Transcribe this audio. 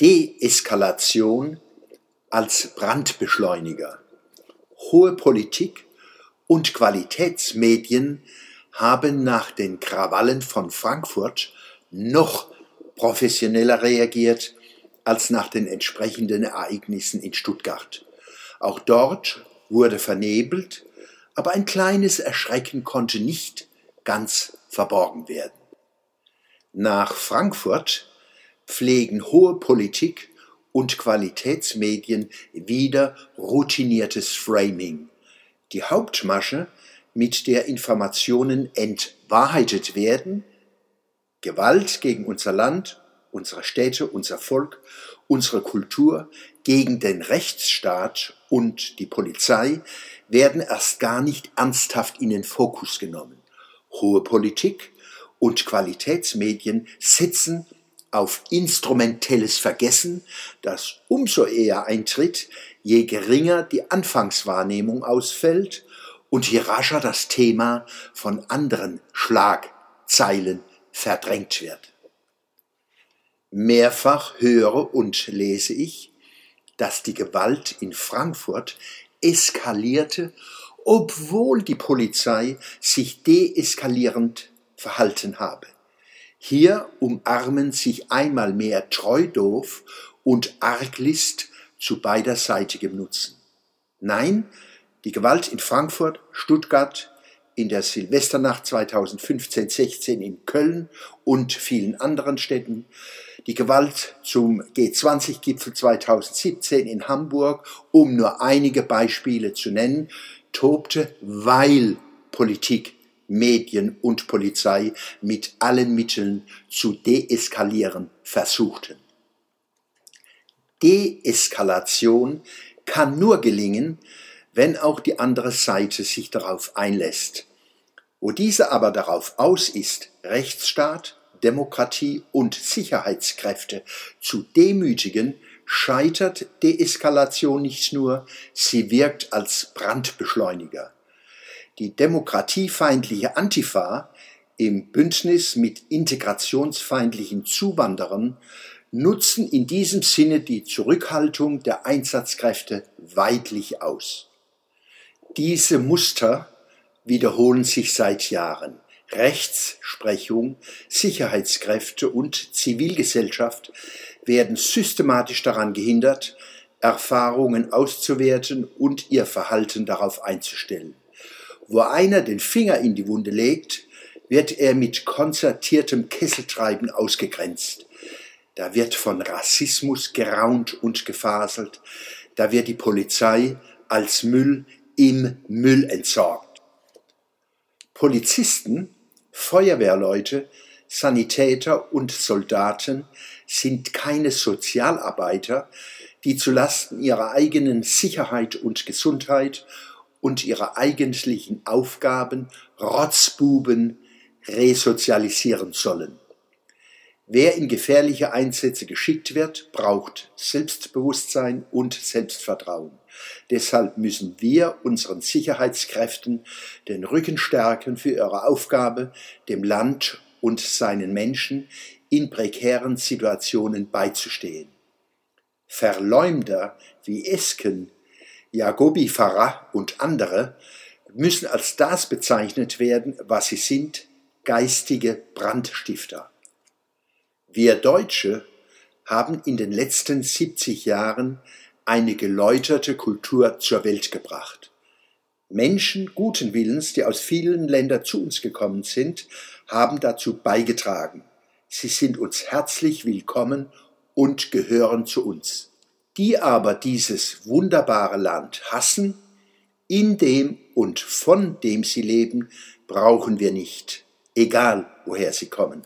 Deeskalation als Brandbeschleuniger. Hohe Politik und Qualitätsmedien haben nach den Krawallen von Frankfurt noch professioneller reagiert als nach den entsprechenden Ereignissen in Stuttgart. Auch dort wurde vernebelt, aber ein kleines Erschrecken konnte nicht ganz verborgen werden. Nach Frankfurt pflegen hohe Politik und Qualitätsmedien wieder routiniertes Framing. Die Hauptmasche, mit der Informationen entwahrheitet werden, Gewalt gegen unser Land, unsere Städte, unser Volk, unsere Kultur, gegen den Rechtsstaat und die Polizei, werden erst gar nicht ernsthaft in den Fokus genommen. Hohe Politik und Qualitätsmedien setzen auf instrumentelles Vergessen, das umso eher eintritt, je geringer die Anfangswahrnehmung ausfällt und je rascher das Thema von anderen Schlagzeilen verdrängt wird. Mehrfach höre und lese ich, dass die Gewalt in Frankfurt eskalierte, obwohl die Polizei sich deeskalierend verhalten habe. Hier umarmen sich einmal mehr Treudoof und Arglist zu beiderseitigem Nutzen. Nein, die Gewalt in Frankfurt, Stuttgart, in der Silvesternacht 2015-16 in Köln und vielen anderen Städten, die Gewalt zum G20-Gipfel 2017 in Hamburg, um nur einige Beispiele zu nennen, tobte, weil Politik Medien und Polizei mit allen Mitteln zu deeskalieren versuchten. Deeskalation kann nur gelingen, wenn auch die andere Seite sich darauf einlässt. Wo diese aber darauf aus ist, Rechtsstaat, Demokratie und Sicherheitskräfte zu demütigen, scheitert Deeskalation nicht nur, sie wirkt als Brandbeschleuniger die demokratiefeindliche Antifa im Bündnis mit integrationsfeindlichen Zuwanderern nutzen in diesem Sinne die Zurückhaltung der Einsatzkräfte weitlich aus. Diese Muster wiederholen sich seit Jahren. Rechtsprechung, Sicherheitskräfte und Zivilgesellschaft werden systematisch daran gehindert, Erfahrungen auszuwerten und ihr Verhalten darauf einzustellen. Wo einer den Finger in die Wunde legt, wird er mit konzertiertem Kesseltreiben ausgegrenzt. Da wird von Rassismus geraunt und gefaselt. Da wird die Polizei als Müll im Müll entsorgt. Polizisten, Feuerwehrleute, Sanitäter und Soldaten sind keine Sozialarbeiter, die zu Lasten ihrer eigenen Sicherheit und Gesundheit und ihrer eigentlichen Aufgaben Rotzbuben resozialisieren sollen. Wer in gefährliche Einsätze geschickt wird, braucht Selbstbewusstsein und Selbstvertrauen. Deshalb müssen wir unseren Sicherheitskräften den Rücken stärken für ihre Aufgabe, dem Land und seinen Menschen in prekären Situationen beizustehen. Verleumder wie Esken Jacobi Farah und andere müssen als das bezeichnet werden, was sie sind, geistige Brandstifter. Wir Deutsche haben in den letzten 70 Jahren eine geläuterte Kultur zur Welt gebracht. Menschen guten Willens, die aus vielen Ländern zu uns gekommen sind, haben dazu beigetragen. Sie sind uns herzlich willkommen und gehören zu uns die aber dieses wunderbare Land hassen, in dem und von dem sie leben, brauchen wir nicht, egal woher sie kommen.